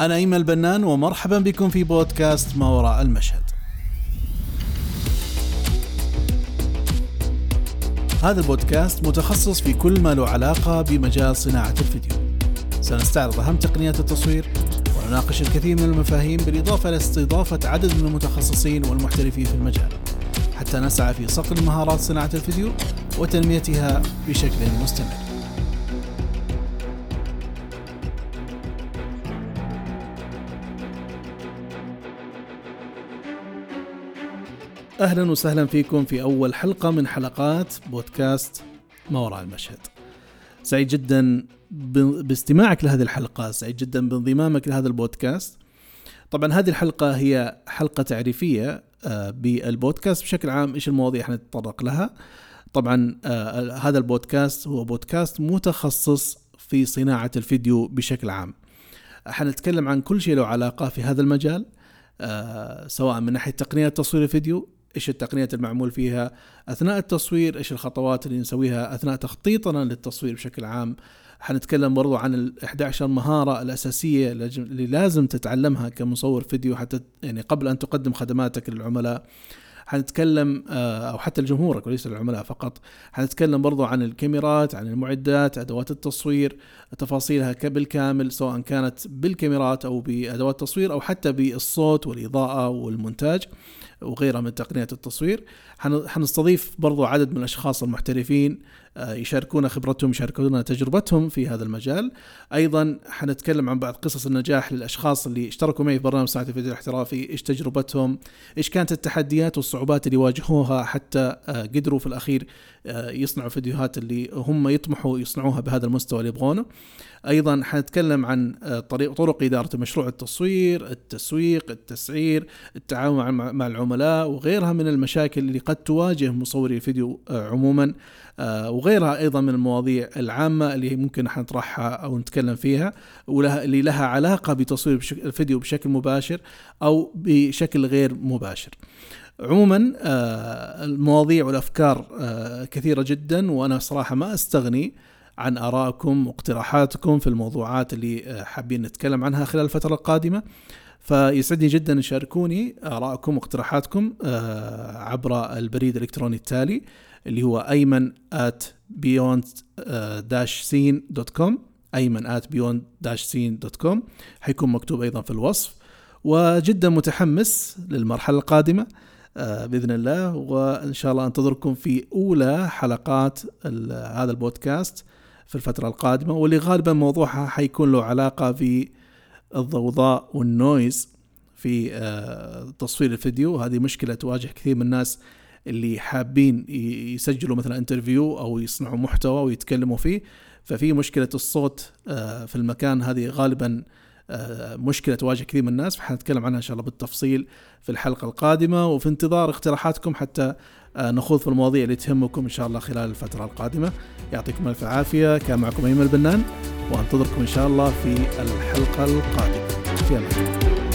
أنا أيمن البنان ومرحبا بكم في بودكاست ما وراء المشهد. هذا البودكاست متخصص في كل ما له علاقة بمجال صناعة الفيديو. سنستعرض أهم تقنيات التصوير ونناقش الكثير من المفاهيم بالإضافة إلى استضافة عدد من المتخصصين والمحترفين في المجال حتى نسعى في صقل مهارات صناعة الفيديو وتنميتها بشكل مستمر. أهلا وسهلا فيكم في أول حلقة من حلقات بودكاست ما وراء المشهد. سعيد جدا باستماعك لهذه الحلقة، سعيد جدا بانضمامك لهذا البودكاست. طبعا هذه الحلقة هي حلقة تعريفية آه، بالبودكاست بشكل عام إيش المواضيع حنتطرق لها. طبعا آه، هذا البودكاست هو بودكاست متخصص في صناعة الفيديو بشكل عام. حنتكلم عن كل شيء له علاقة في هذا المجال آه، سواء من ناحية تقنية تصوير الفيديو إيش التقنيات المعمول فيها أثناء التصوير إيش الخطوات اللي نسويها أثناء تخطيطنا للتصوير بشكل عام. حنتكلم برضو عن ال 11 مهارة الأساسية اللي لازم تتعلمها كمصور فيديو حتى يعني قبل أن تقدم خدماتك للعملاء. حنتكلم آه، أو حتى لجمهورك وليس العملاء فقط. حنتكلم برضو عن الكاميرات عن المعدات أدوات التصوير تفاصيلها بالكامل سواء كانت بالكاميرات أو بأدوات التصوير أو حتى بالصوت والإضاءة والمونتاج. وغيرها من تقنيات التصوير. حنستضيف برضو عدد من الأشخاص المحترفين آه، يشاركونا خبرتهم يشاركونا تجربتهم في هذا المجال. أيضا حنتكلم عن بعض قصص النجاح للأشخاص اللي اشتركوا معي في برنامج صناعه الفيديو الاحترافي إيش تجربتهم إيش كانت التحديات والصعوبات اللي واجهوها حتى آه، قدروا في الأخير آه، يصنعوا فيديوهات اللي هم يطمحوا يصنعوها بهذا المستوى اللي يبغونه. أيضا حنتكلم عن طريق طرق إدارة مشروع التصوير التسويق التسعير التعاون مع العملاء وغيرها من المشاكل اللي قد تواجه مصوري الفيديو عموما وغيرها أيضا من المواضيع العامة اللي ممكن حنطرحها أو نتكلم فيها ولها اللي لها علاقة بتصوير الفيديو بشكل مباشر أو بشكل غير مباشر. عموما آه، المواضيع والأفكار آه، كثيرة جدا وأنا صراحة ما أستغني عن آرائكم واقتراحاتكم في الموضوعات اللي آه، حابين نتكلم عنها خلال الفترة القادمة. فيسعدني جدا تشاركوني ارائكم واقتراحاتكم عبر البريد الإلكتروني التالي اللي هو ايمن at beyond-scene.com ايمن at beyond-scene.com حيكون مكتوب أيضا في الوصف. وجدا متحمس للمرحلة القادمة آه، بإذن الله. وإن شاء الله أنتظركم في أولى حلقات هذا البودكاست في الفترة القادمة. واللي غالبا موضوعها حيكون له علاقة بالضوضاء وال noise في آه، تصوير الفيديو. هذه مشكلة تواجه كثير من الناس اللي حابين يسجلوا مثلا interview أو يصنعوا محتوى ويتكلموا فيه. ففي مشكلة الصوت آه، في المكان. هذه غالبا مشكلة تواجه كثير من الناس فحنتكلم عنها إن شاء الله بالتفصيل في الحلقة القادمة. وفي انتظار اقتراحاتكم حتى آه، نخوض في المواضيع اللي تهمكم إن شاء الله خلال الفترة القادمة. يعطيكم ألف عافية. كان معكم أيمن البنان وأنتظركم إن شاء الله في الحلقة القادمة. في أمان